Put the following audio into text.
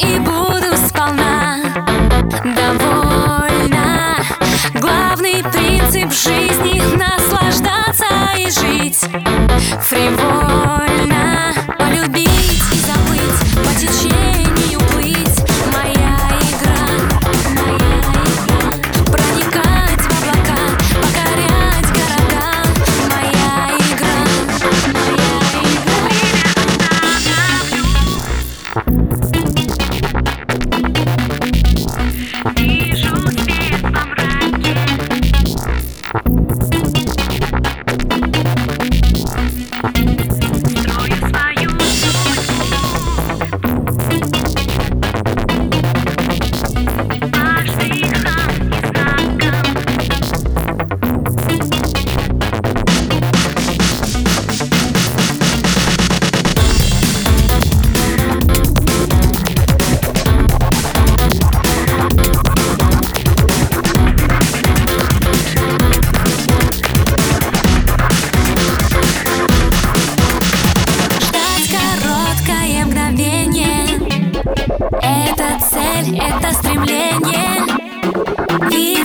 и буду сполна. Довольна. Главный принцип жизни — наслаждаться и жить. Фривольно. Это цель, это стремление. И